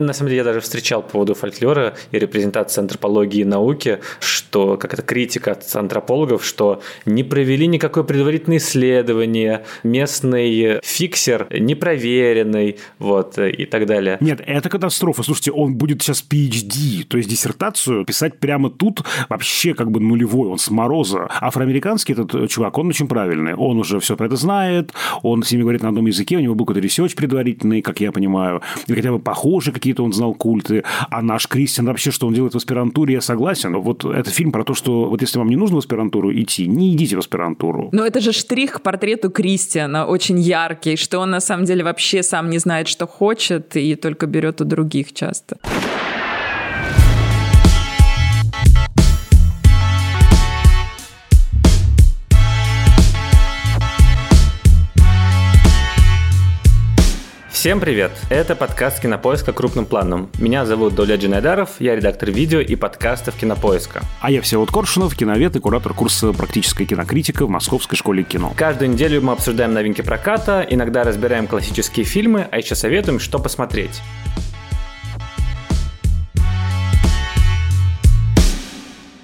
На самом деле я даже встречал по поводу фольклора и репрезентации антропологии и науки, что как это критика от антропологов, что не провели никакое предварительное исследование, местный фиксер непроверенный, вот, и так далее. Нет, это катастрофа. Слушайте, он будет сейчас PhD, то есть диссертацию писать прямо тут вообще как бы нулевой, он с мороза. Афроамериканский этот чувак, он очень правильный. Он уже все про это знает, он с ними говорит на одном языке, у него был какой-то research предварительный, как я понимаю, или хотя бы похожи какие какие-то он знал культы, а наш Кристиан вообще, что он делает в аспирантуре, я согласен. Вот это фильм про то, что вот если вам не нужно в аспирантуру идти, не идите в аспирантуру. Но это же штрих к портрету Кристиана, очень яркий, что он на самом деле вообще сам не знает, что хочет, и только берет у других часто. Всем привет! Это подкаст Кинопоиска крупным планом. Меня зовут Доля Джинайдаров, я редактор видео и подкастов Кинопоиска. А я Всеволод Коршунов, киновед и куратор курса «Практическая кинокритика» в Московской школе кино. Каждую неделю мы обсуждаем новинки проката, иногда разбираем классические фильмы, а еще советуем, что посмотреть.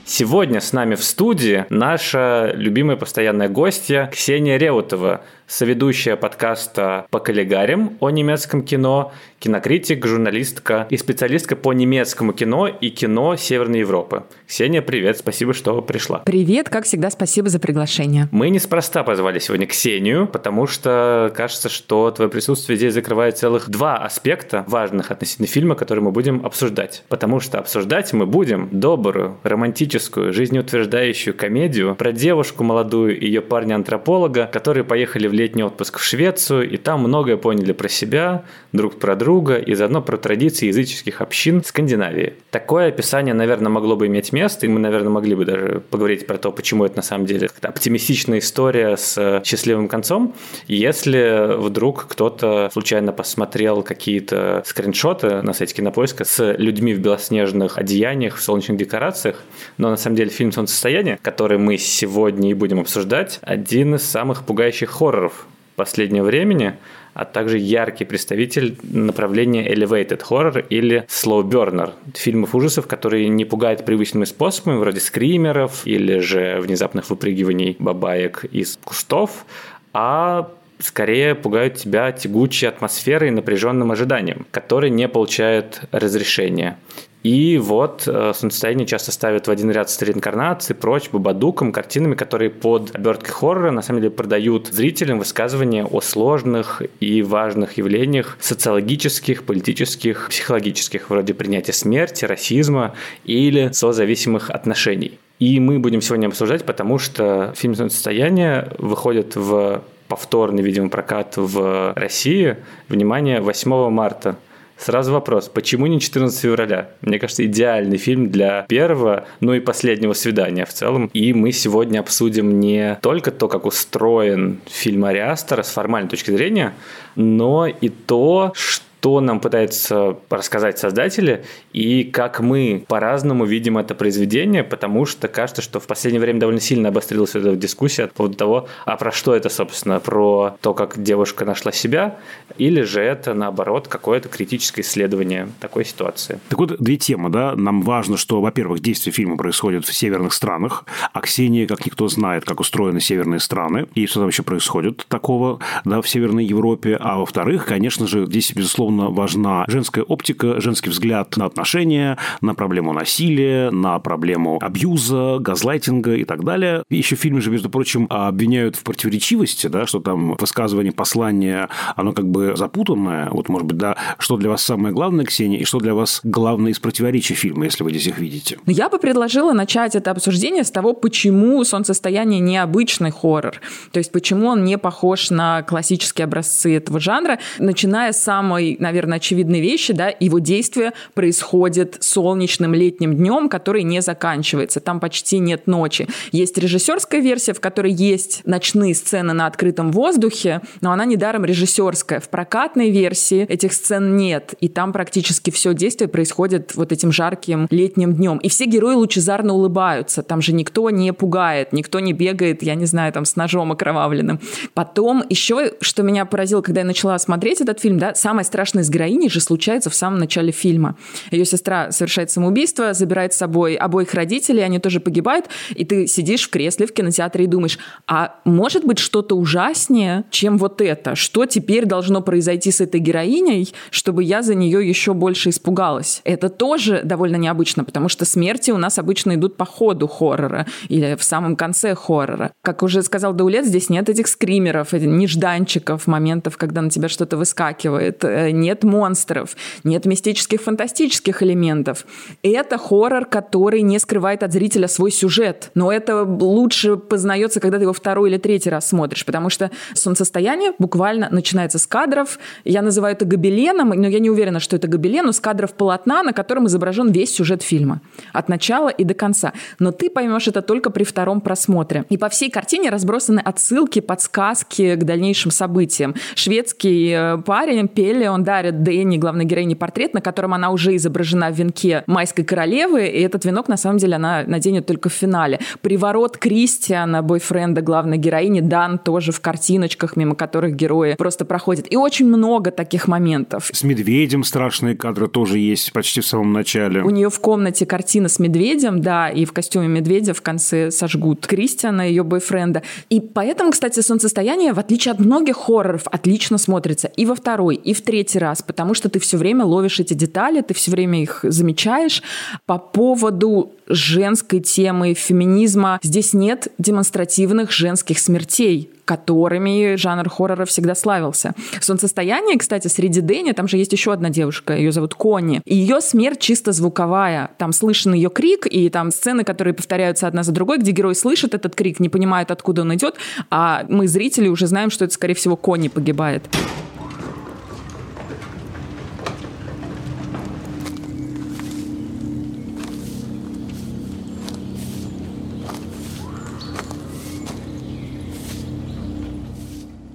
Сегодня с нами в студии наша любимая постоянная гостья Ксения Реутова, соведущая подкаста «По коллегарям» о немецком кино, кинокритик, журналистка и специалистка по немецкому кино и кино Северной Европы. Ксения, привет, спасибо, что пришла. Привет, как всегда, спасибо за приглашение. Мы неспроста позвали сегодня Ксению, потому что кажется, что твое присутствие здесь закрывает целых два аспекта важных относительно фильма, которые мы будем обсуждать. Потому что обсуждать мы будем добрую, романтическую, жизнеутверждающую комедию про девушку молодую и ее парня-антрополога, которые поехали в летний отпуск в Швецию, и там многое поняли про себя, друг про друга, и заодно про традиции языческих общин Скандинавии. Такое описание, наверное, могло бы иметь место, и мы, наверное, могли бы даже поговорить про то, почему это на самом деле оптимистичная история с э, счастливым концом, если вдруг кто-то случайно посмотрел какие-то скриншоты на сайте Кинопоиска с людьми в белоснежных одеяниях, в солнечных декорациях, но на самом деле фильм «Солнцестояние», который мы сегодня и будем обсуждать, один из самых пугающих хорроров хорроров последнего времени, а также яркий представитель направления elevated horror или slow burner, фильмов ужасов, которые не пугают привычными способами, вроде скримеров или же внезапных выпрыгиваний бабаек из кустов, а скорее пугают тебя тягучей атмосферой и напряженным ожиданием, который не получает разрешения. И вот э, солнцестояние часто ставят в один ряд с реинкарнацией, прочь, бабадуком, картинами, которые под оберткой хоррора на самом деле продают зрителям высказывания о сложных и важных явлениях социологических, политических, психологических, вроде принятия смерти, расизма или созависимых отношений. И мы будем сегодня обсуждать, потому что фильм «Солнцестояние» выходит в повторный, видимо, прокат в России, внимание, 8 марта Сразу вопрос, почему не 14 февраля? Мне кажется, идеальный фильм для первого, ну и последнего свидания в целом. И мы сегодня обсудим не только то, как устроен фильм Ариастера с формальной точки зрения, но и то, что что нам пытаются рассказать создатели и как мы по-разному видим это произведение, потому что кажется, что в последнее время довольно сильно обострилась эта дискуссия по поводу того, а про что это, собственно, про то, как девушка нашла себя, или же это, наоборот, какое-то критическое исследование такой ситуации. Так вот, две темы, да. Нам важно, что, во-первых, действие фильма происходит в северных странах, а Ксения, как никто знает, как устроены северные страны, и что там вообще происходит такого, да, в Северной Европе. А во-вторых, конечно же, здесь, безусловно, безусловно, важна женская оптика, женский взгляд на отношения, на проблему насилия, на проблему абьюза, газлайтинга и так далее. Еще в фильме же, между прочим, обвиняют в противоречивости, да, что там высказывание послания, оно как бы запутанное. Вот, может быть, да, что для вас самое главное, Ксения, и что для вас главное из противоречий фильма, если вы здесь их видите? Ну, я бы предложила начать это обсуждение с того, почему «Солнцестояние» необычный хоррор. То есть, почему он не похож на классические образцы этого жанра, начиная с самой, наверное, очевидные вещи, да, его действие происходит солнечным летним днем, который не заканчивается. Там почти нет ночи. Есть режиссерская версия, в которой есть ночные сцены на открытом воздухе, но она недаром режиссерская. В прокатной версии этих сцен нет, и там практически все действие происходит вот этим жарким летним днем. И все герои лучезарно улыбаются. Там же никто не пугает, никто не бегает, я не знаю, там с ножом окровавленным. Потом еще, что меня поразило, когда я начала смотреть этот фильм, да, самое страшное страшное с героиней же случается в самом начале фильма. Ее сестра совершает самоубийство, забирает с собой обоих родителей, они тоже погибают, и ты сидишь в кресле в кинотеатре и думаешь, а может быть что-то ужаснее, чем вот это? Что теперь должно произойти с этой героиней, чтобы я за нее еще больше испугалась? Это тоже довольно необычно, потому что смерти у нас обычно идут по ходу хоррора или в самом конце хоррора. Как уже сказал Даулет, здесь нет этих скримеров, этих нежданчиков, моментов, когда на тебя что-то выскакивает, э, нет монстров, нет мистических фантастических элементов. Это хоррор, который не скрывает от зрителя свой сюжет, но это лучше познается, когда ты его второй или третий раз смотришь, потому что солнцестояние буквально начинается с кадров, я называю это гобеленом, но я не уверена, что это гобелен, но с кадров полотна, на котором изображен весь сюжет фильма. От начала и до конца. Но ты поймешь это только при втором просмотре. И по всей картине разбросаны отсылки, подсказки к дальнейшим событиям. Шведский э, парень Пелли, он дарит Дэнни, главной героине, портрет, на котором она уже изображена в венке майской королевы, и этот венок, на самом деле, она наденет только в финале. Приворот Кристиана, бойфренда главной героини, дан тоже в картиночках, мимо которых герои просто проходят. И очень много таких моментов. С медведем страшные кадры тоже есть почти в самом начале. У нее в комнате картина с медведем, да, и в костюме медведя в конце сожгут Кристиана, ее бойфренда. И поэтому, кстати, «Солнцестояние», в отличие от многих хорроров, отлично смотрится и во второй, и в третий раз, потому что ты все время ловишь эти детали, ты все время их замечаешь. По поводу женской темы феминизма здесь нет демонстративных женских смертей которыми жанр хоррора всегда славился. «Солнцестояние», кстати, среди Дэнни, там же есть еще одна девушка, ее зовут Конни. И ее смерть чисто звуковая. Там слышен ее крик, и там сцены, которые повторяются одна за другой, где герой слышит этот крик, не понимает, откуда он идет, а мы, зрители, уже знаем, что это, скорее всего, Конни погибает.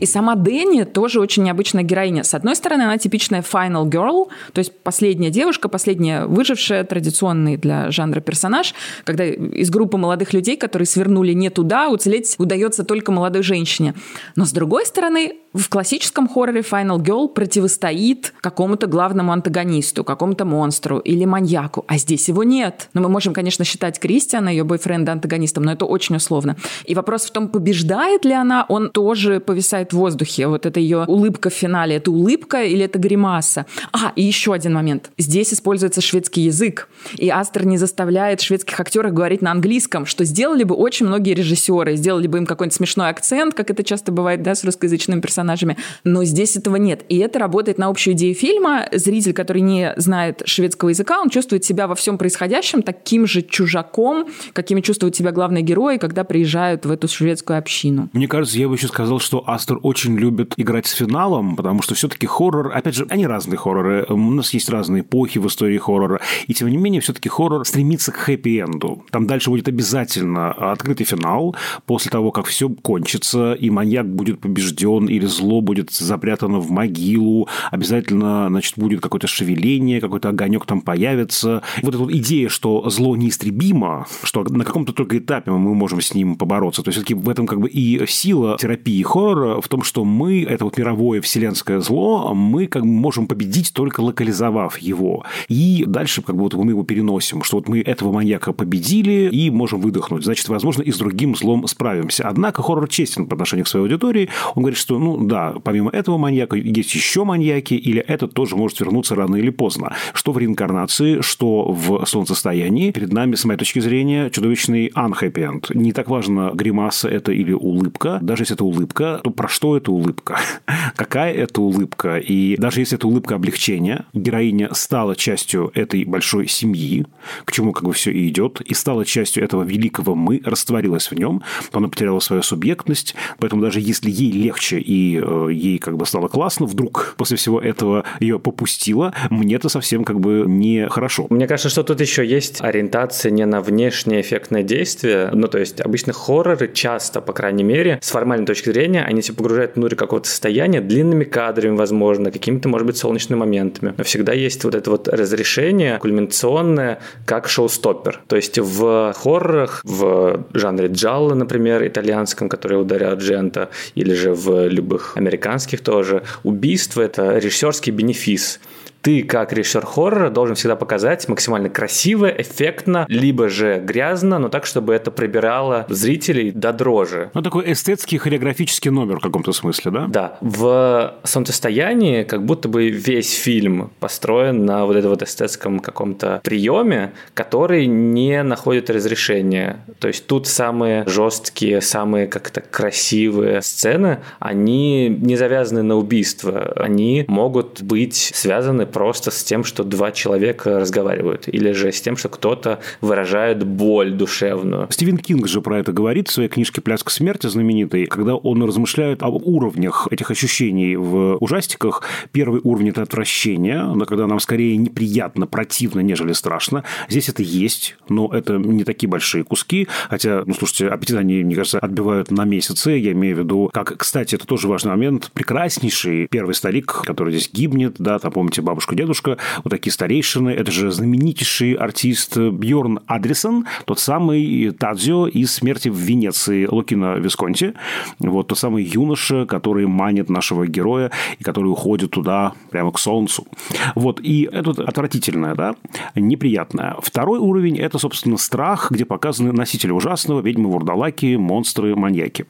И сама Дэнни тоже очень необычная героиня. С одной стороны, она типичная final girl, то есть последняя девушка, последняя выжившая, традиционный для жанра персонаж, когда из группы молодых людей, которые свернули не туда, уцелеть удается только молодой женщине. Но с другой стороны, в классическом хорроре Final Girl противостоит какому-то главному антагонисту, какому-то монстру или маньяку, а здесь его нет. Но мы можем, конечно, считать Кристиана, ее бойфренда, антагонистом, но это очень условно. И вопрос в том, побеждает ли она, он тоже повисает в воздухе. Вот это ее улыбка в финале. Это улыбка или это гримаса? А, и еще один момент. Здесь используется шведский язык. И Астер не заставляет шведских актеров говорить на английском, что сделали бы очень многие режиссеры. Сделали бы им какой-нибудь смешной акцент, как это часто бывает да, с русскоязычными персонажами. Но здесь этого нет. И это работает на общую идею фильма. Зритель, который не знает шведского языка, он чувствует себя во всем происходящем таким же чужаком, какими чувствуют себя главные герои, когда приезжают в эту шведскую общину. Мне кажется, я бы еще сказал, что Астер очень любит играть с финалом, потому что все-таки хоррор, опять же, они разные хорроры, у нас есть разные эпохи в истории хоррора, и тем не менее все-таки хоррор стремится к хэппи-энду. Там дальше будет обязательно открытый финал, после того, как все кончится, и маньяк будет побежден, или зло будет запрятано в могилу, обязательно, значит, будет какое-то шевеление, какой-то огонек там появится. Вот эта вот идея, что зло неистребимо, что на каком-то только этапе мы можем с ним побороться. То есть, все-таки в этом как бы и сила терапии хоррора в том, что мы, это вот мировое вселенское зло, мы как бы можем победить только локализовав его. И дальше как бы вот мы его переносим, что вот мы этого маньяка победили и можем выдохнуть. Значит, возможно, и с другим злом справимся. Однако хоррор честен по отношению к своей аудитории. Он говорит, что, ну да, помимо этого маньяка есть еще маньяки, или этот тоже может вернуться рано или поздно. Что в реинкарнации, что в солнцестоянии. Перед нами, с моей точки зрения, чудовищный unhappy end. Не так важно, гримаса это или улыбка. Даже если это улыбка, то про что это улыбка? Какая это улыбка? И даже если это улыбка облегчения, героиня стала частью этой большой семьи, к чему как бы все и идет, и стала частью этого великого «мы», растворилась в нем, она потеряла свою субъектность, поэтому даже если ей легче и э, ей как бы стало классно, вдруг после всего этого ее попустило, мне это совсем как бы не хорошо. Мне кажется, что тут еще есть ориентация не на внешнее эффектное действие, ну то есть обычно хорроры часто, по крайней мере, с формальной точки зрения, они типа погружает внутрь какого-то состояния длинными кадрами, возможно, какими-то, может быть, солнечными моментами. Но всегда есть вот это вот разрешение кульминационное, как шоу-стоппер. То есть в хоррорах, в жанре джалло, например, итальянском, который ударяют Джента, или же в любых американских тоже, убийство – это режиссерский бенефис ты, как режиссер хоррора, должен всегда показать максимально красиво, эффектно, либо же грязно, но так, чтобы это пробирало зрителей до дрожи. Ну, такой эстетский хореографический номер в каком-то смысле, да? Да. В «Солнцестоянии» как будто бы весь фильм построен на вот этом вот эстетском каком-то приеме, который не находит разрешения. То есть тут самые жесткие, самые как-то красивые сцены, они не завязаны на убийство, они могут быть связаны просто с тем, что два человека разговаривают, или же с тем, что кто-то выражает боль душевную. Стивен Кинг же про это говорит в своей книжке «Пляска смерти» знаменитой, когда он размышляет об уровнях этих ощущений в ужастиках. Первый уровень – это отвращение, но когда нам скорее неприятно, противно, нежели страшно. Здесь это есть, но это не такие большие куски, хотя, ну, слушайте, аппетит они, мне кажется, отбивают на месяцы, я имею в виду, как, кстати, это тоже важный момент, прекраснейший первый старик, который здесь гибнет, да, там, помните, бабушка бабушка, дедушка, вот такие старейшины. Это же знаменитейший артист Бьорн Адрисон, тот самый Тадзио из «Смерти в Венеции» Лукина Висконти. Вот тот самый юноша, который манит нашего героя и который уходит туда прямо к солнцу. Вот, и это отвратительное, да, неприятное. Второй уровень – это, собственно, страх, где показаны носители ужасного, ведьмы, вурдалаки, монстры, маньяки.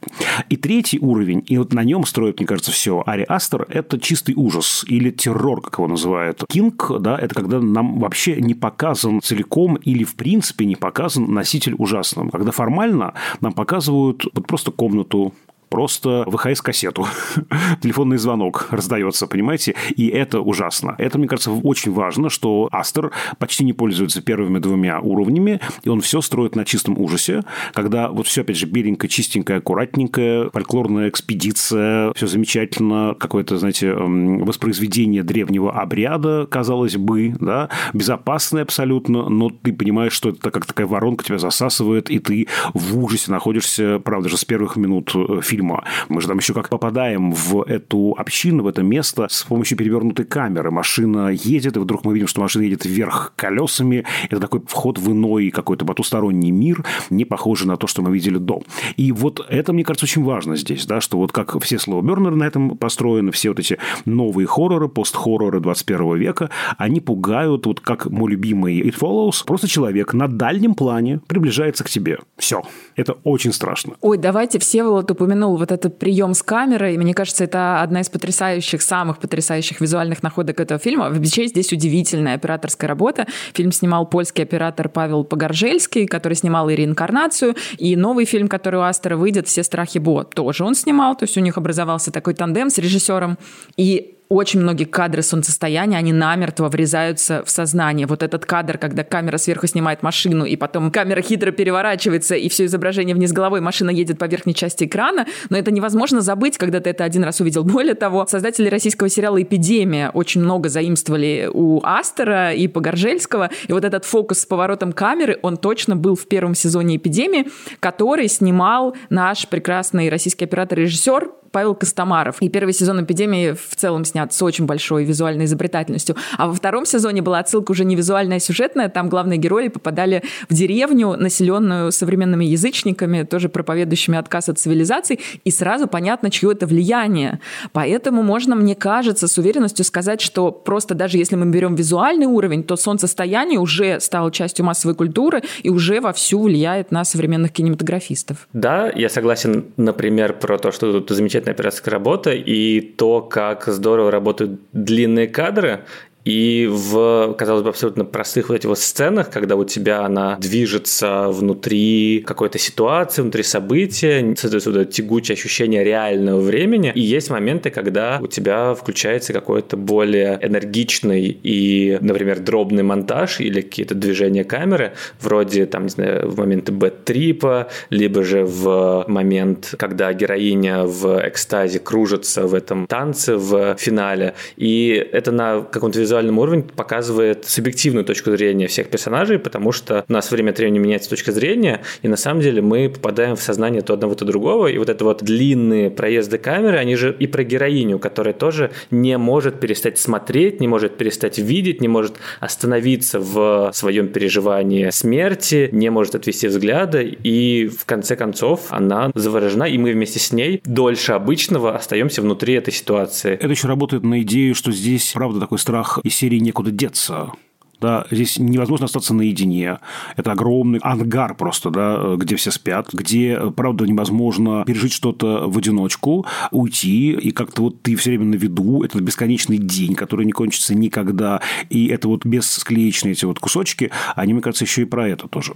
И третий уровень, и вот на нем строит, мне кажется, все Ари Астер – это чистый ужас или террор, как его называют называют. Кинг, да, это когда нам вообще не показан целиком или в принципе не показан носитель ужасного. Когда формально нам показывают вот просто комнату, просто ВХС-кассету. Телефонный звонок раздается, понимаете? И это ужасно. Это, мне кажется, очень важно, что Астер почти не пользуется первыми двумя уровнями, и он все строит на чистом ужасе, когда вот все, опять же, беленькое, чистенькое, аккуратненькое, фольклорная экспедиция, все замечательно, какое-то, знаете, воспроизведение древнего обряда, казалось бы, да, безопасное абсолютно, но ты понимаешь, что это как такая воронка тебя засасывает, и ты в ужасе находишься, правда же, с первых минут э, фильма фильма. Мы же там еще как попадаем в эту общину, в это место с помощью перевернутой камеры. Машина едет, и вдруг мы видим, что машина едет вверх колесами. Это такой вход в иной какой-то потусторонний мир, не похожий на то, что мы видели до. И вот это, мне кажется, очень важно здесь, да, что вот как все слова Бернера на этом построены, все вот эти новые хорроры, пост-хорроры 21 века, они пугают, вот как мой любимый It Follows, просто человек на дальнем плане приближается к тебе. Все. Это очень страшно. Ой, давайте все вот упомянул упомянул вот этот прием с камерой. Мне кажется, это одна из потрясающих, самых потрясающих визуальных находок этого фильма. Вообще здесь удивительная операторская работа. Фильм снимал польский оператор Павел Погоржельский, который снимал и реинкарнацию, и новый фильм, который у Астера выйдет, «Все страхи Бо», тоже он снимал. То есть у них образовался такой тандем с режиссером. И очень многие кадры солнцестояния, они намертво врезаются в сознание. Вот этот кадр, когда камера сверху снимает машину, и потом камера хитро переворачивается, и все изображение вниз головой, машина едет по верхней части экрана, но это невозможно забыть, когда ты это один раз увидел. Более того, создатели российского сериала «Эпидемия» очень много заимствовали у Астера и Погоржельского, и вот этот фокус с поворотом камеры, он точно был в первом сезоне «Эпидемии», который снимал наш прекрасный российский оператор-режиссер Павел Костомаров. И первый сезон «Эпидемии» в целом снят с очень большой визуальной изобретательностью. А во втором сезоне была отсылка уже не визуальная, а сюжетная. Там главные герои попадали в деревню, населенную современными язычниками, тоже проповедующими отказ от цивилизации. И сразу понятно, чье это влияние. Поэтому можно, мне кажется, с уверенностью сказать, что просто даже если мы берем визуальный уровень, то солнцестояние уже стало частью массовой культуры и уже вовсю влияет на современных кинематографистов. Да, я согласен, например, про то, что тут замечательно замечательная операторская работа, и то, как здорово работают длинные кадры, и в, казалось бы, абсолютно простых вот этих вот сценах, когда у тебя она движется внутри какой-то ситуации, внутри события, создается тягучее ощущение реального времени. И есть моменты, когда у тебя включается какой-то более энергичный и, например, дробный монтаж или какие-то движения камеры, вроде, там, не знаю, в моменты бэт-трипа, либо же в момент, когда героиня в экстазе кружится в этом танце в финале. И это на каком-то визуальном уровне показывает субъективную точку зрения всех персонажей, потому что у нас время от времени меняется точка зрения, и на самом деле мы попадаем в сознание то одного, то другого, и вот это вот длинные проезды камеры, они же и про героиню, которая тоже не может перестать смотреть, не может перестать видеть, не может остановиться в своем переживании смерти, не может отвести взгляда, и в конце концов она заворожена, и мы вместе с ней дольше обычного остаемся внутри этой ситуации. Это еще работает на идею, что здесь, правда, такой страх из серии «некуда деться». Да, здесь невозможно остаться наедине. Это огромный ангар просто, да, где все спят, где, правда, невозможно пережить что-то в одиночку, уйти, и как-то вот ты все время на виду, этот бесконечный день, который не кончится никогда, и это вот бесклеечные эти вот кусочки, они, мне кажется, еще и про это тоже.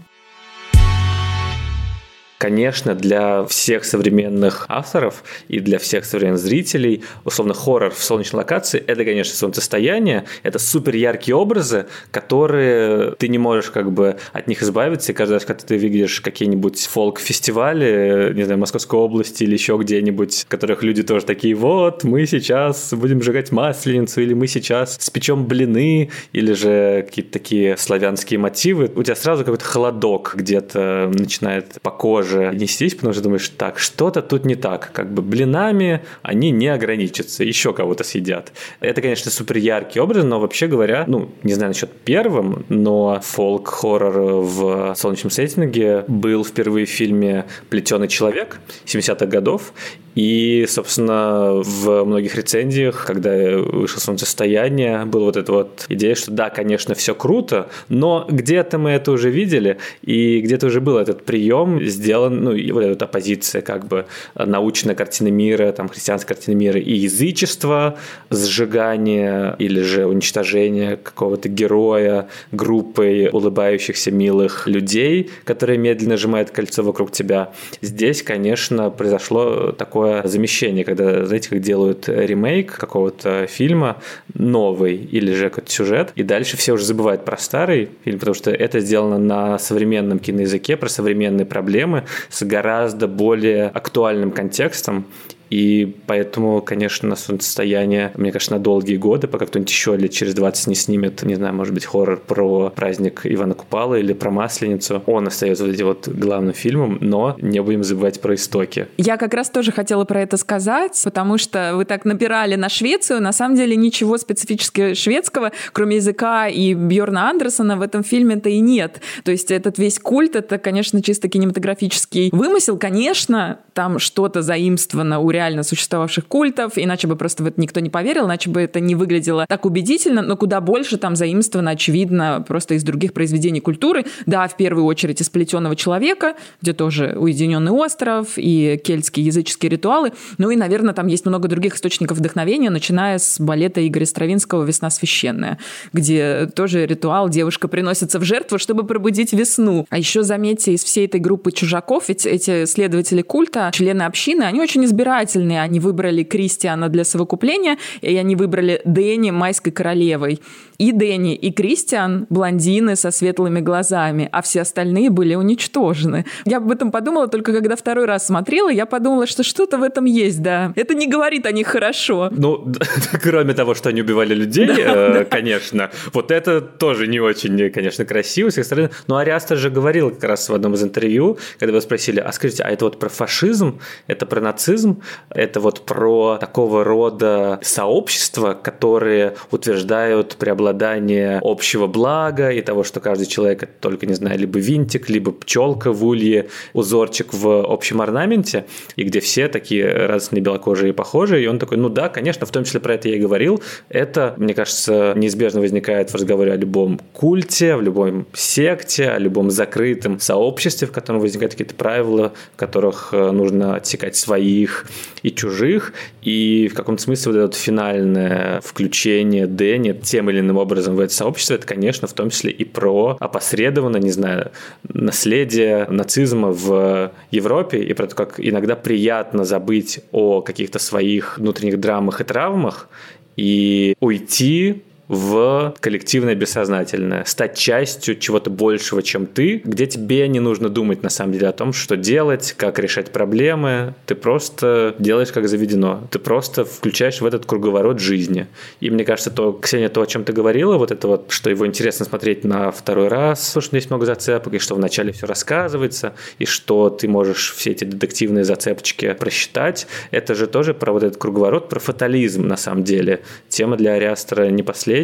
Конечно, для всех современных авторов и для всех современных зрителей, условно, хоррор в солнечной локации – это, конечно, солнцестояние, это супер яркие образы, которые ты не можешь как бы от них избавиться, и каждый раз, когда ты видишь какие-нибудь фолк-фестивали, не знаю, Московской области или еще где-нибудь, в которых люди тоже такие, вот, мы сейчас будем сжигать масленицу, или мы сейчас спечем блины, или же какие-то такие славянские мотивы, у тебя сразу какой-то холодок где-то начинает по коже тоже нестись, потому что думаешь, так, что-то тут не так. Как бы блинами они не ограничатся, еще кого-то съедят. Это, конечно, супер яркий образ, но вообще говоря, ну, не знаю насчет первым, но фолк-хоррор в солнечном сеттинге был впервые в фильме «Плетеный человек» 70-х годов, и, собственно, в многих рецензиях, когда вышло «Солнцестояние», была вот эта вот идея, что да, конечно, все круто, но где-то мы это уже видели, и где-то уже был этот прием сделан, ну, и вот эта оппозиция, как бы научная картина мира, там, христианская картина мира и язычество, сжигание или же уничтожение какого-то героя группой улыбающихся милых людей, которые медленно сжимают кольцо вокруг тебя. Здесь, конечно, произошло такое замещение, когда, знаете, как делают ремейк какого-то фильма новый или же какой-то сюжет, и дальше все уже забывают про старый фильм, потому что это сделано на современном киноязыке, про современные проблемы с гораздо более актуальным контекстом, и поэтому, конечно, солнцестояние, мне кажется, на долгие годы, пока кто-нибудь еще лет через 20 не снимет, не знаю, может быть, хоррор про праздник Ивана Купала или про Масленицу, он остается вот этим вот главным фильмом, но не будем забывать про истоки. Я как раз тоже хотела про это сказать, потому что вы так напирали на Швецию, на самом деле ничего специфически шведского, кроме языка и Бьорна Андерсона в этом фильме-то и нет. То есть этот весь культ, это, конечно, чисто кинематографический вымысел. Конечно, там что-то заимствовано у реально существовавших культов, иначе бы просто в это никто не поверил, иначе бы это не выглядело так убедительно, но куда больше там заимствовано, очевидно, просто из других произведений культуры. Да, в первую очередь из «Плетеного человека», где тоже уединенный остров и кельтские языческие ритуалы. Ну и, наверное, там есть много других источников вдохновения, начиная с балета Игоря Стравинского «Весна священная», где тоже ритуал девушка приносится в жертву, чтобы пробудить весну. А еще заметьте, из всей этой группы чужаков, ведь эти следователи культа, члены общины, они очень избирательны избирательные. Они выбрали Кристиана для совокупления, и они выбрали Дэнни майской королевой. И Дэнни, и Кристиан – блондины со светлыми глазами, а все остальные были уничтожены. Я об этом подумала только когда второй раз смотрела, я подумала, что что-то в этом есть, да. Это не говорит о них хорошо. Ну, кроме того, что они убивали людей, э, конечно, вот это тоже не очень, конечно, красиво с их стороны. Но Ариаста же говорил как раз в одном из интервью, когда вы спросили, а скажите, а это вот про фашизм, это про нацизм, это вот про такого рода сообщества, которые утверждают преобладание обладание общего блага и того, что каждый человек это только, не знаю, либо винтик, либо пчелка в улье, узорчик в общем орнаменте, и где все такие разные белокожие и похожие, и он такой, ну да, конечно, в том числе про это я и говорил, это, мне кажется, неизбежно возникает в разговоре о любом культе, в любом секте, о любом закрытом сообществе, в котором возникают какие-то правила, в которых э, нужно отсекать своих и чужих, и в каком-то смысле вот это финальное включение Дэнни тем или иным образом в это сообщество, это, конечно, в том числе и про опосредованно, не знаю, наследие нацизма в Европе и про то, как иногда приятно забыть о каких-то своих внутренних драмах и травмах и уйти в коллективное бессознательное, стать частью чего-то большего, чем ты, где тебе не нужно думать на самом деле о том, что делать, как решать проблемы, ты просто делаешь как заведено, ты просто включаешь в этот круговорот жизни. И мне кажется, то, Ксения, то, о чем ты говорила, вот это вот, что его интересно смотреть на второй раз, потому что есть много зацепок, и что вначале все рассказывается, и что ты можешь все эти детективные зацепочки просчитать, это же тоже про вот этот круговорот, про фатализм на самом деле. Тема для Ариастера не последняя.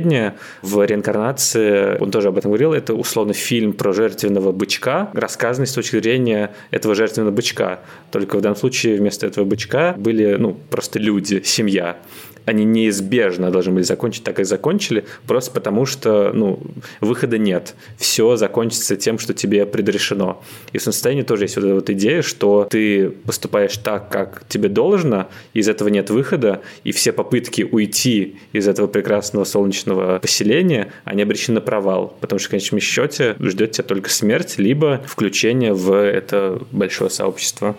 В реинкарнации, он тоже об этом говорил, это условно фильм про жертвенного бычка, рассказанный с точки зрения этого жертвенного бычка. Только в данном случае вместо этого бычка были ну, просто люди, семья они неизбежно должны были закончить так, как закончили, просто потому что ну, выхода нет. Все закончится тем, что тебе предрешено. И в состоянии тоже есть вот эта вот идея, что ты поступаешь так, как тебе должно, из этого нет выхода, и все попытки уйти из этого прекрасного солнечного поселения, они обречены на провал, потому что в конечном счете ждет тебя только смерть, либо включение в это большое сообщество.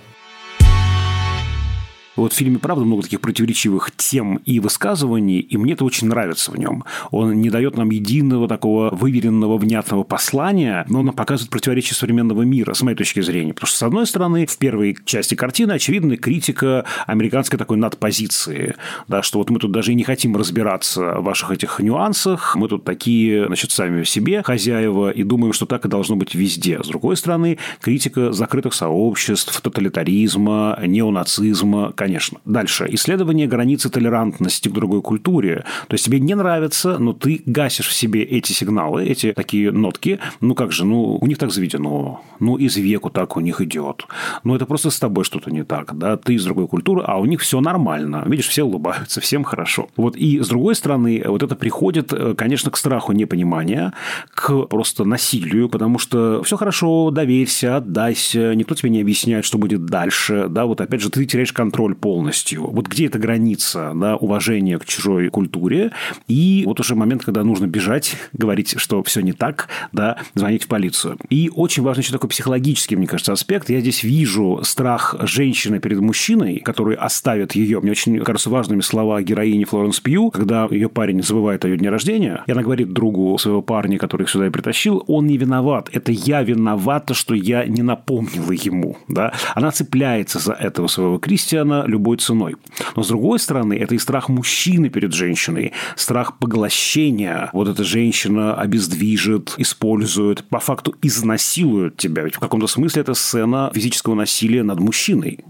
Вот в фильме, правда, много таких противоречивых тем и высказываний, и мне это очень нравится в нем. Он не дает нам единого такого выверенного, внятного послания, но он показывает противоречие современного мира, с моей точки зрения. Потому что, с одной стороны, в первой части картины очевидная критика американской такой надпозиции, да, что вот мы тут даже и не хотим разбираться в ваших этих нюансах, мы тут такие, значит, сами в себе хозяева, и думаем, что так и должно быть везде. С другой стороны, критика закрытых сообществ, тоталитаризма, неонацизма, конечно. Дальше. Исследование границы толерантности к другой культуре. То есть тебе не нравится, но ты гасишь в себе эти сигналы, эти такие нотки. Ну как же, ну у них так заведено. Ну из веку так у них идет. Ну это просто с тобой что-то не так. Да? Ты из другой культуры, а у них все нормально. Видишь, все улыбаются, всем хорошо. Вот и с другой стороны, вот это приходит, э, конечно, к страху непонимания, к просто насилию, потому что все хорошо, доверься, отдайся, никто тебе не объясняет, что будет дальше. Да, вот опять же, ты теряешь контроль контроль полностью. Вот где эта граница да, уважения к чужой культуре и вот уже момент, когда нужно бежать, говорить, что все не так, да, звонить в полицию. И очень важный еще такой психологический, мне кажется, аспект. Я здесь вижу страх женщины перед мужчиной, который оставит ее. Мне очень кажется важными слова героини Флоренс Пью, когда ее парень забывает о ее дне рождения, и она говорит другу своего парня, который их сюда и притащил, он не виноват. Это я виновата, что я не напомнила ему. Да? Она цепляется за этого своего Кристиана, любой ценой. Но, с другой стороны, это и страх мужчины перед женщиной, страх поглощения. Вот эта женщина обездвижит, использует, по факту изнасилует тебя. Ведь в каком-то смысле это сцена физического насилия над мужчиной.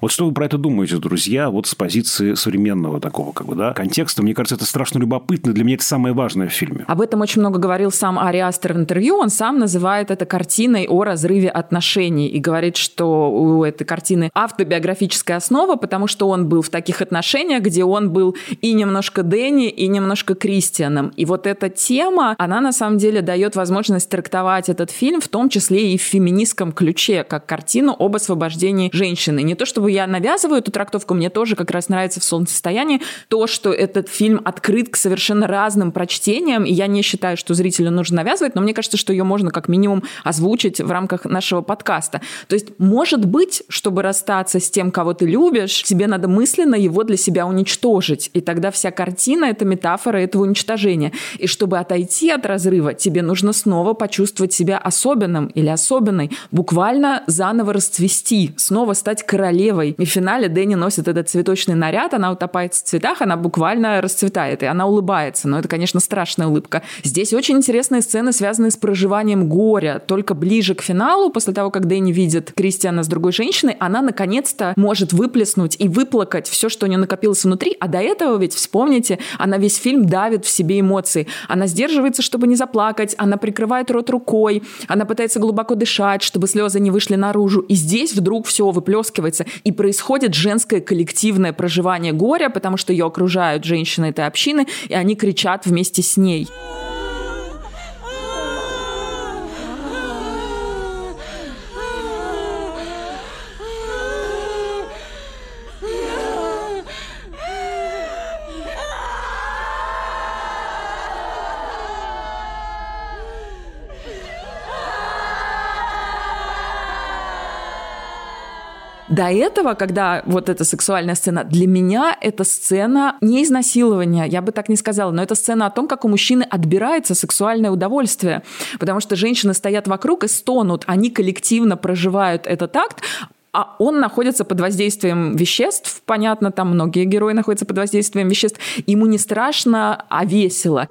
Вот что вы про это думаете, друзья, вот с позиции современного такого как бы, да, контекста? Мне кажется, это страшно любопытно. Для меня это самое важное в фильме. Об этом очень много говорил сам Ари Астер в интервью. Он сам называет это картиной о разрыве отношений и говорит, что у этой картины автобиографическая основа, потому что он был в таких отношениях, где он был и немножко Дэнни, и немножко Кристианом. И вот эта тема, она на самом деле дает возможность трактовать этот фильм, в том числе и в феминистском ключе, как картину об освобождении женщины. Не то чтобы я навязываю эту трактовку, мне тоже как раз нравится в «Солнцестоянии» то, что этот фильм открыт к совершенно разным прочтениям, и я не считаю, что зрителю нужно навязывать, но мне кажется, что ее можно как минимум озвучить в рамках нашего подкаста. То есть, может быть, чтобы расстаться с тем, кого ты любишь, делаешь, тебе надо мысленно его для себя уничтожить. И тогда вся картина — это метафора этого уничтожения. И чтобы отойти от разрыва, тебе нужно снова почувствовать себя особенным или особенной, буквально заново расцвести, снова стать королевой. И в финале Дэнни носит этот цветочный наряд, она утопает в цветах, она буквально расцветает, и она улыбается. Но это, конечно, страшная улыбка. Здесь очень интересные сцены, связанные с проживанием горя. Только ближе к финалу, после того, как Дэнни видит Кристиана с другой женщиной, она наконец-то может выплеснуть выплеснуть и выплакать все, что у нее накопилось внутри. А до этого ведь, вспомните, она весь фильм давит в себе эмоции. Она сдерживается, чтобы не заплакать, она прикрывает рот рукой, она пытается глубоко дышать, чтобы слезы не вышли наружу. И здесь вдруг все выплескивается. И происходит женское коллективное проживание горя, потому что ее окружают женщины этой общины, и они кричат вместе с ней. До этого, когда вот эта сексуальная сцена, для меня это сцена не изнасилования, я бы так не сказала, но это сцена о том, как у мужчины отбирается сексуальное удовольствие. Потому что женщины стоят вокруг и стонут, они коллективно проживают этот акт, а он находится под воздействием веществ, понятно, там многие герои находятся под воздействием веществ, ему не страшно, а весело.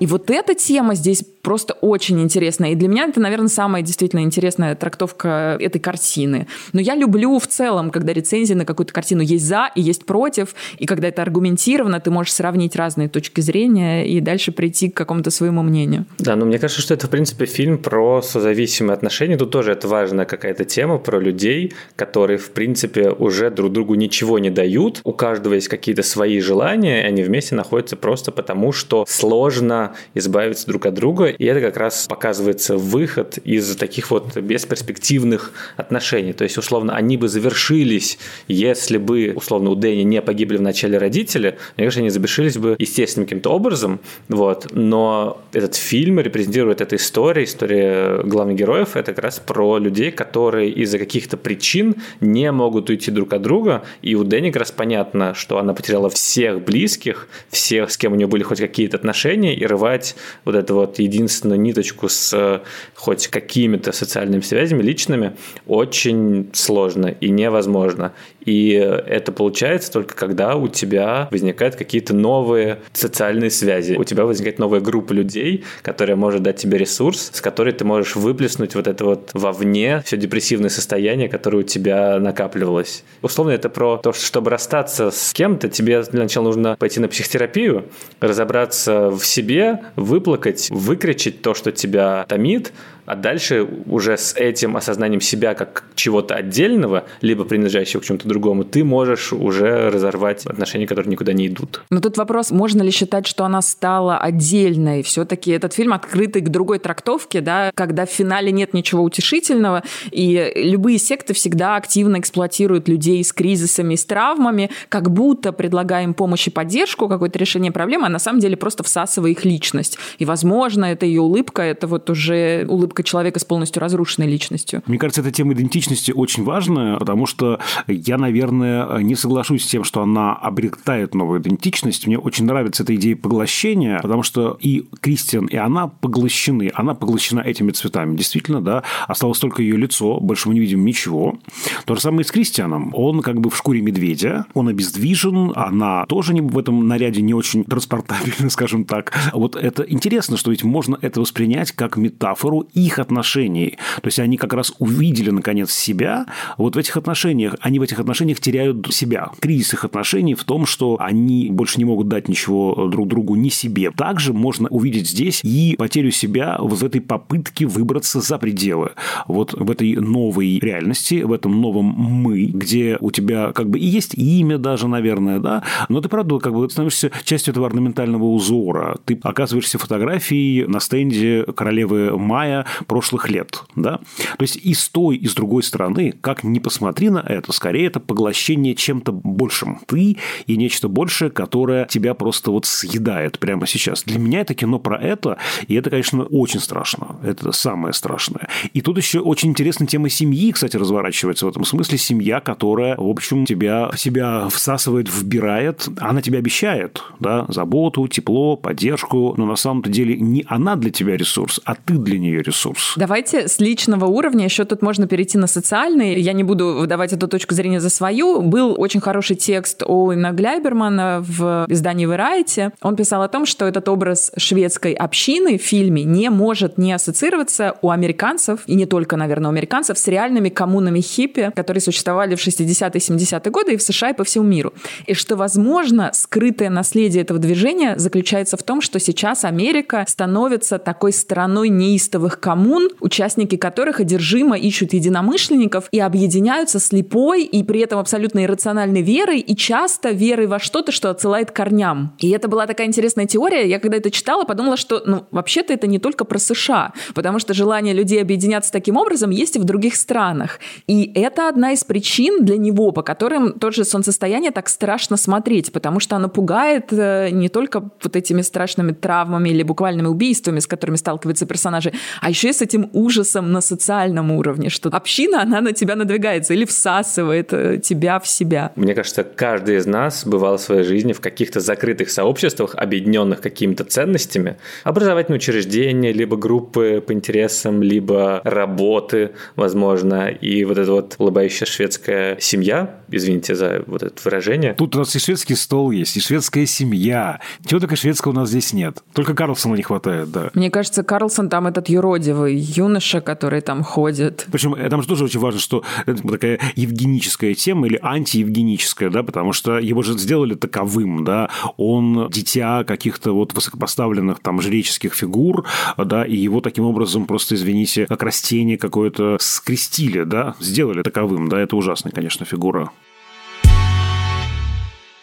И вот эта тема здесь просто очень интересная. И для меня это, наверное, самая действительно интересная трактовка этой картины. Но я люблю в целом, когда рецензии на какую-то картину есть за и есть против, и когда это аргументировано, ты можешь сравнить разные точки зрения и дальше прийти к какому-то своему мнению. Да, но мне кажется, что это, в принципе, фильм про созависимые отношения. Тут тоже это важная какая-то тема про людей, которые, в принципе, уже друг другу ничего не дают. У каждого есть какие-то свои желания, и они вместе находятся просто потому, что сложно избавиться друг от друга, и это как раз показывается выход из таких вот бесперспективных отношений. То есть, условно, они бы завершились, если бы, условно, у Дэнни не погибли в начале родители, мне кажется, они завершились бы естественным каким-то образом, вот. Но этот фильм репрезентирует эту историю, история главных героев, это как раз про людей, которые из-за каких-то причин не могут уйти друг от друга, и у Дэнни как раз понятно, что она потеряла всех близких, всех, с кем у нее были хоть какие-то отношения, и рвать вот эту вот единственную ниточку с э, хоть какими-то социальными связями личными очень сложно и невозможно. И это получается только когда у тебя возникают какие-то новые социальные связи, у тебя возникает новая группа людей, которая может дать тебе ресурс, с которой ты можешь выплеснуть вот это вот вовне все депрессивное состояние, которое у тебя накапливалось. Условно это про то, что чтобы расстаться с кем-то, тебе для начала нужно пойти на психотерапию, разобраться в себе, выплакать, выкричить то, что тебя томит, а дальше уже с этим осознанием себя как чего-то отдельного, либо принадлежащего к чему-то другому, ты можешь уже разорвать отношения, которые никуда не идут. Но тут вопрос, можно ли считать, что она стала отдельной? Все-таки этот фильм открытый к другой трактовке, да, когда в финале нет ничего утешительного, и любые секты всегда активно эксплуатируют людей с кризисами, с травмами, как будто предлагая им помощь и поддержку, какое-то решение проблемы, а на самом деле просто всасывая их личность. И, возможно, это ее улыбка, это вот уже улыбка только человека с полностью разрушенной личностью. Мне кажется, эта тема идентичности очень важная, потому что я, наверное, не соглашусь с тем, что она обретает новую идентичность. Мне очень нравится эта идея поглощения, потому что и Кристиан, и она поглощены. Она поглощена этими цветами. Действительно, да, осталось только ее лицо, больше мы не видим ничего. То же самое и с Кристианом. Он как бы в шкуре медведя, он обездвижен, она тоже не, в этом наряде не очень транспортабельна, скажем так. Вот это интересно, что ведь можно это воспринять как метафору и их отношений. То есть они как раз увидели, наконец, себя вот в этих отношениях. Они в этих отношениях теряют себя. Кризис их отношений в том, что они больше не могут дать ничего друг другу, ни себе. Также можно увидеть здесь и потерю себя в этой попытке выбраться за пределы. Вот в этой новой реальности, в этом новом «мы», где у тебя как бы и есть имя даже, наверное, да, но ты, правда, как бы становишься частью этого орнаментального узора. Ты оказываешься фотографией на стенде королевы Майя прошлых лет. Да? То есть и с той, и с другой стороны, как ни посмотри на это, скорее это поглощение чем-то большим. Ты и нечто большее, которое тебя просто вот съедает прямо сейчас. Для меня это кино про это, и это, конечно, очень страшно. Это самое страшное. И тут еще очень интересная тема семьи, кстати, разворачивается в этом смысле. Семья, которая, в общем, тебя себя всасывает, вбирает. Она тебе обещает да, заботу, тепло, поддержку, но на самом-то деле не она для тебя ресурс, а ты для нее ресурс ресурс. Давайте с личного уровня, еще тут можно перейти на социальный. Я не буду выдавать эту точку зрения за свою. Был очень хороший текст Инна Гляйбермана в издании Variety. Он писал о том, что этот образ шведской общины в фильме не может не ассоциироваться у американцев, и не только, наверное, у американцев, с реальными коммунами хиппи, которые существовали в 60-е 70-е годы и в США, и по всему миру. И что, возможно, скрытое наследие этого движения заключается в том, что сейчас Америка становится такой страной неистовых коммун, участники которых одержимо ищут единомышленников и объединяются слепой и при этом абсолютно иррациональной верой и часто верой во что-то, что отсылает корням. И это была такая интересная теория. Я когда это читала, подумала, что ну, вообще-то это не только про США, потому что желание людей объединяться таким образом есть и в других странах. И это одна из причин для него, по которым тот же солнцестояние так страшно смотреть, потому что оно пугает э, не только вот этими страшными травмами или буквальными убийствами, с которыми сталкиваются персонажи, а еще и с этим ужасом на социальном уровне, что община, она на тебя надвигается или всасывает э, тебя в себя. Мне кажется, каждый из нас бывал в своей жизни в каких-то закрытых сообществах, объединенных какими-то ценностями, образовательные учреждения, либо группы по интересам, либо работы, возможно, и вот эта вот улыбающая шведская семья, извините за вот это выражение. Тут у нас и шведский стол есть, и шведская семья. Чего только шведского у нас здесь нет. Только Карлсона не хватает, да. Мне кажется, Карлсон там этот юродивый юноша, который там ходит. Причем э, там же тоже очень важно, что это такая евгеническая тема или антиевгеническая, да, потому что его же сделали таковым, да, он дитя каких-то вот высокопоставленных там жреческих фигур, да, и его таким образом просто, извините, как растение какое-то скрестили, да, сделали таковым, да, это ужасная, конечно, фигура.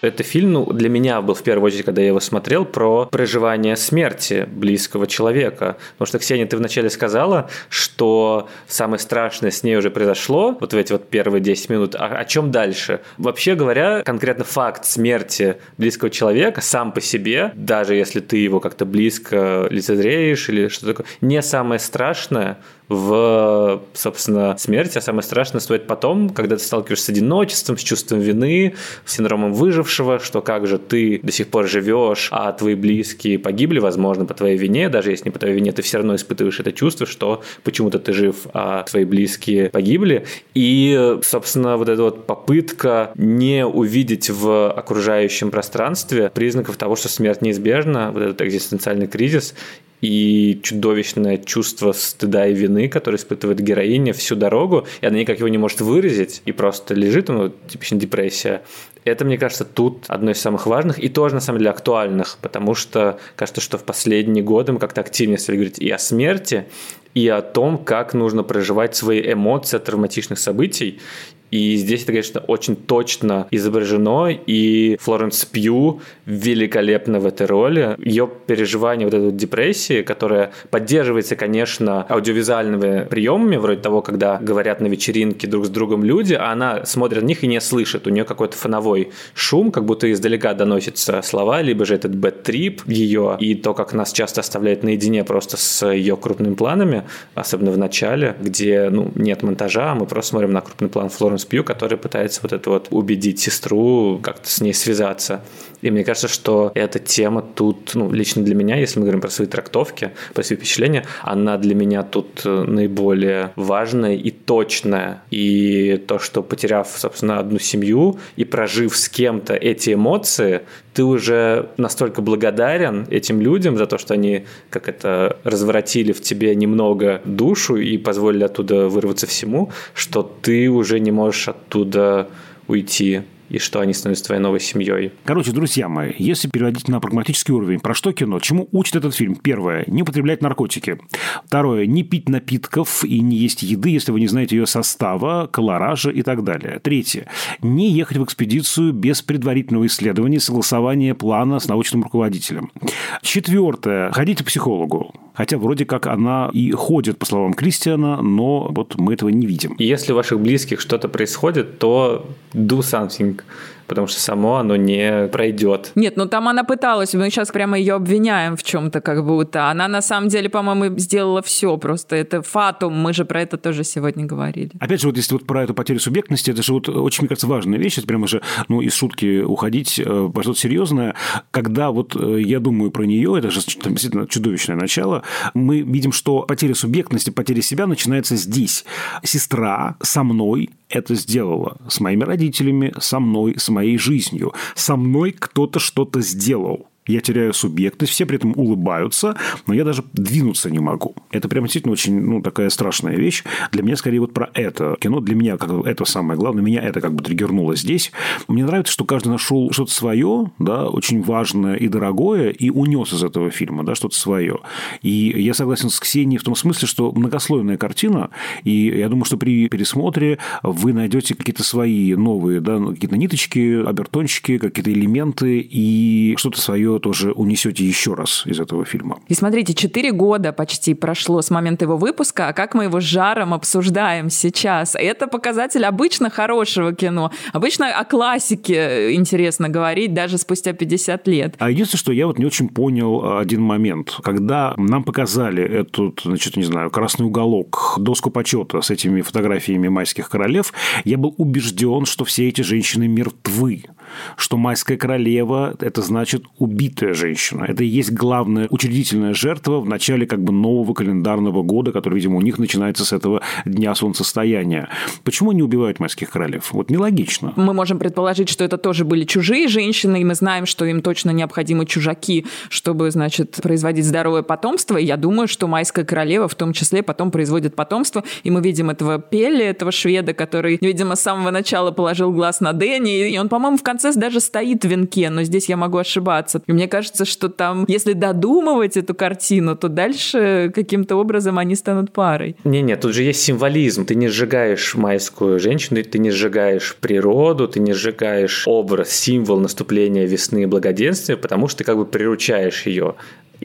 Это фильм, ну, для меня был в первую очередь, когда я его смотрел, про проживание смерти близкого человека. Потому что, Ксения, ты вначале сказала, что самое страшное с ней уже произошло, вот в эти вот первые 10 минут. А о чем дальше? Вообще говоря, конкретно факт смерти близкого человека сам по себе, даже если ты его как-то близко лицезреешь или что такое, не самое страшное, в, собственно, смерти, а самое страшное стоит потом, когда ты сталкиваешься с одиночеством, с чувством вины, с синдромом выжившего, что как же ты до сих пор живешь, а твои близкие погибли, возможно, по твоей вине, даже если не по твоей вине, ты все равно испытываешь это чувство, что почему-то ты жив, а твои близкие погибли. И, собственно, вот эта вот попытка не увидеть в окружающем пространстве признаков того, что смерть неизбежна, вот этот экзистенциальный кризис, и чудовищное чувство стыда и вины, которое испытывает героиня всю дорогу, и она никак его не может выразить, и просто лежит, ну, типичная депрессия. Это, мне кажется, тут одно из самых важных и тоже, на самом деле, актуальных, потому что кажется, что в последние годы мы как-то активнее стали говорить и о смерти, и о том, как нужно проживать свои эмоции от травматичных событий, и здесь это, конечно, очень точно изображено, и Флоренс Пью великолепна в этой роли. Ее переживание вот этой вот депрессии, которая поддерживается, конечно, аудиовизуальными приемами, вроде того, когда говорят на вечеринке друг с другом люди, а она смотрит на них и не слышит. У нее какой-то фоновой шум, как будто издалека доносятся слова, либо же этот бэт-трип ее, и то, как нас часто оставляет наедине просто с ее крупными планами, особенно в начале, где ну, нет монтажа, а мы просто смотрим на крупный план Флоренс Пью, который пытается вот это вот убедить сестру как-то с ней связаться. И мне кажется, что эта тема тут, ну, лично для меня, если мы говорим про свои трактовки, про свои впечатления, она для меня тут э, наиболее важная и точная. И то, что потеряв, собственно, одну семью и прожив с кем-то эти эмоции, ты уже настолько благодарен этим людям за то, что они как это разворотили в тебе немного душу и позволили оттуда вырваться всему, что ты уже не можешь оттуда уйти и что они становятся твоей новой семьей. Короче, друзья мои, если переводить на прагматический уровень, про что кино? Чему учит этот фильм? Первое, не употреблять наркотики. Второе, не пить напитков и не есть еды, если вы не знаете ее состава, колоража и так далее. Третье, не ехать в экспедицию без предварительного исследования и согласования плана с научным руководителем. Четвертое, ходите к психологу. Хотя вроде как она и ходит, по словам Кристиана, но вот мы этого не видим. Если у ваших близких что-то происходит, то do something потому что само оно не пройдет. Нет, ну там она пыталась, мы сейчас прямо ее обвиняем в чем-то как будто. Она на самом деле, по-моему, сделала все, просто это фатум, мы же про это тоже сегодня говорили. Опять же, вот если вот про эту потерю субъектности, это же вот очень, мне кажется, важная вещь, это прямо же, ну, из шутки уходить э, во что-то серьезное, когда вот э, я думаю про нее, это же там, действительно чудовищное начало, мы видим, что потеря субъектности, потеря себя начинается здесь. Сестра со мной это сделала, с моими родителями, со мной, с моей жизнью. Со мной кто-то что-то сделал. Я теряю субъектность, все при этом улыбаются, но я даже двинуться не могу. Это прям действительно очень, ну, такая страшная вещь. Для меня скорее вот про это кино, для меня как это самое главное, меня это как бы триггернуло здесь. Мне нравится, что каждый нашел что-то свое, да, очень важное и дорогое, и унес из этого фильма, да, что-то свое. И я согласен с Ксенией в том смысле, что многослойная картина, и я думаю, что при пересмотре вы найдете какие-то свои новые, да, какие-то ниточки, обертончики, какие-то элементы, и что-то свое тоже унесете еще раз из этого фильма. И смотрите, четыре года почти прошло с момента его выпуска, а как мы его с жаром обсуждаем сейчас. Это показатель обычно хорошего кино. Обычно о классике интересно говорить даже спустя 50 лет. А единственное, что я вот не очень понял один момент. Когда нам показали этот, значит, не знаю, красный уголок, доску почета с этими фотографиями майских королев, я был убежден, что все эти женщины мертвы. Что майская королева – это значит убитая женщина. Это и есть главная учредительная жертва в начале как бы нового календарного года, который, видимо, у них начинается с этого дня солнцестояния. Почему не убивают майских королев? Вот нелогично. Мы можем предположить, что это тоже были чужие женщины, и мы знаем, что им точно необходимы чужаки, чтобы, значит, производить здоровое потомство. И я думаю, что майская королева в том числе потом производит потомство. И мы видим этого Пелли, этого шведа, который, видимо, с самого начала положил глаз на Дэнни. И он, по-моему, в конце даже стоит в венке, но здесь я могу ошибаться. И мне кажется, что там, если додумывать эту картину, то дальше каким-то образом они станут парой. Не-не, тут же есть символизм. Ты не сжигаешь майскую женщину, ты не сжигаешь природу, ты не сжигаешь образ, символ наступления весны и благоденствия, потому что ты как бы приручаешь ее.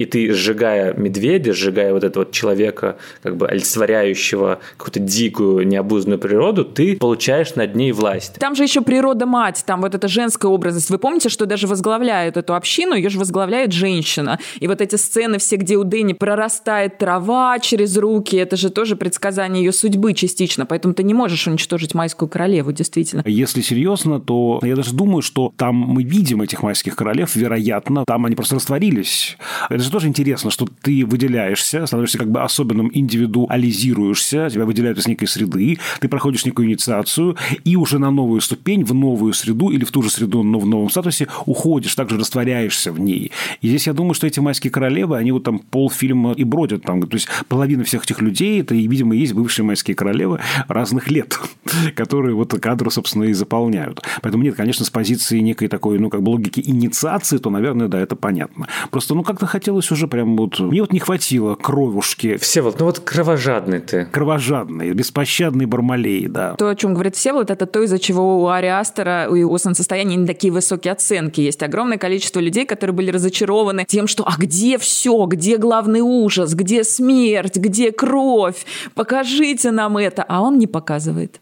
И ты, сжигая медведя, сжигая вот этого вот человека, как бы олицетворяющего какую-то дикую, необузданную природу, ты получаешь над ней власть. Там же еще природа-мать, там вот эта женская образность. Вы помните, что даже возглавляет эту общину, ее же возглавляет женщина. И вот эти сцены все, где у Дэни прорастает трава через руки, это же тоже предсказание ее судьбы частично. Поэтому ты не можешь уничтожить майскую королеву, действительно. Если серьезно, то я даже думаю, что там мы видим этих майских королев, вероятно, там они просто растворились это же тоже интересно, что ты выделяешься, становишься как бы особенным, индивидуализируешься, тебя выделяют из некой среды, ты проходишь некую инициацию, и уже на новую ступень, в новую среду или в ту же среду, но в новом статусе уходишь, также растворяешься в ней. И здесь я думаю, что эти майские королевы, они вот там полфильма и бродят там. То есть половина всех этих людей, это, видимо, есть бывшие майские королевы разных лет, которые вот кадры, собственно, и заполняют. Поэтому нет, конечно, с позиции некой такой, ну, как бы логики инициации, то, наверное, да, это понятно. Просто, ну, как-то хотел хотелось уже прям вот... Мне вот не хватило кровушки. Всеволод, ну вот кровожадный ты. Кровожадный, беспощадный Бармалей, да. То, о чем говорит Всеволод, это то, из-за чего у Ари Астера и у солнцестояния не такие высокие оценки. Есть огромное количество людей, которые были разочарованы тем, что а где все, где главный ужас, где смерть, где кровь, покажите нам это. А он не показывает.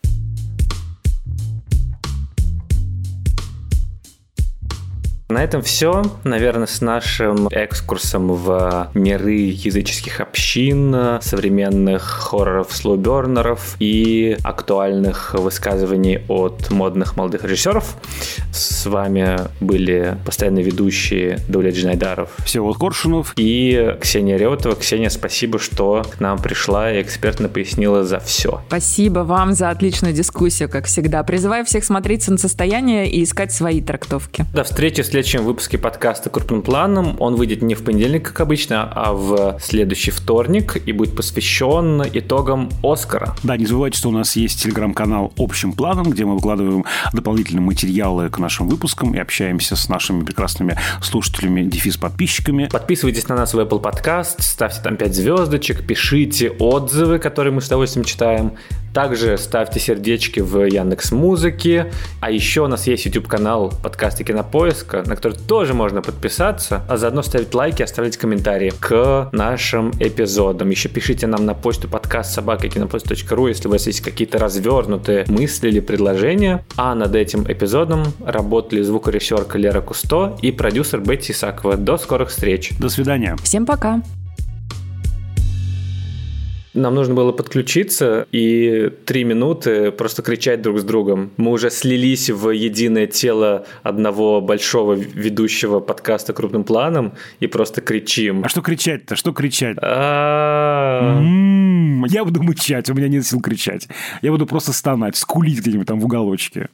На этом все, наверное, с нашим экскурсом в миры языческих общин, современных хорроров, слоубернеров и актуальных высказываний от модных молодых режиссеров. С вами были постоянные ведущие Дуля Джинайдаров, Всеволод Коршунов и Ксения Реутова. Ксения, спасибо, что к нам пришла и экспертно пояснила за все. Спасибо вам за отличную дискуссию, как всегда. Призываю всех смотреть состояние и искать свои трактовки. До встречи в следующем выпуске подкаста «Крупным планом». Он выйдет не в понедельник, как обычно, а в следующий вторник и будет посвящен итогам «Оскара». Да, не забывайте, что у нас есть телеграм-канал «Общим планом», где мы выкладываем дополнительные материалы к нашим выпускам и общаемся с нашими прекрасными слушателями, дефис-подписчиками. Подписывайтесь на нас в Apple Podcast, ставьте там 5 звездочек, пишите отзывы, которые мы с удовольствием читаем. Также ставьте сердечки в Яндекс Музыке. А еще у нас есть YouTube канал подкаста Кинопоиска, на который тоже можно подписаться, а заодно ставить лайки, оставлять комментарии к нашим эпизодам. Еще пишите нам на почту подкаст собакакинопоиск.ру, если у вас есть какие-то развернутые мысли или предложения. А над этим эпизодом работали звукорежиссерка Лера Кусто и продюсер Бетти Исакова. До скорых встреч. До свидания. Всем пока. Нам нужно было подключиться и три минуты просто кричать друг с другом. Мы уже слились в единое тело одного большого ведущего подкаста крупным планом и просто кричим. А что кричать-то? Что кричать? А. Я буду мычать, у меня нет сил кричать. Я буду просто стонать, скулить где-нибудь там в уголочке.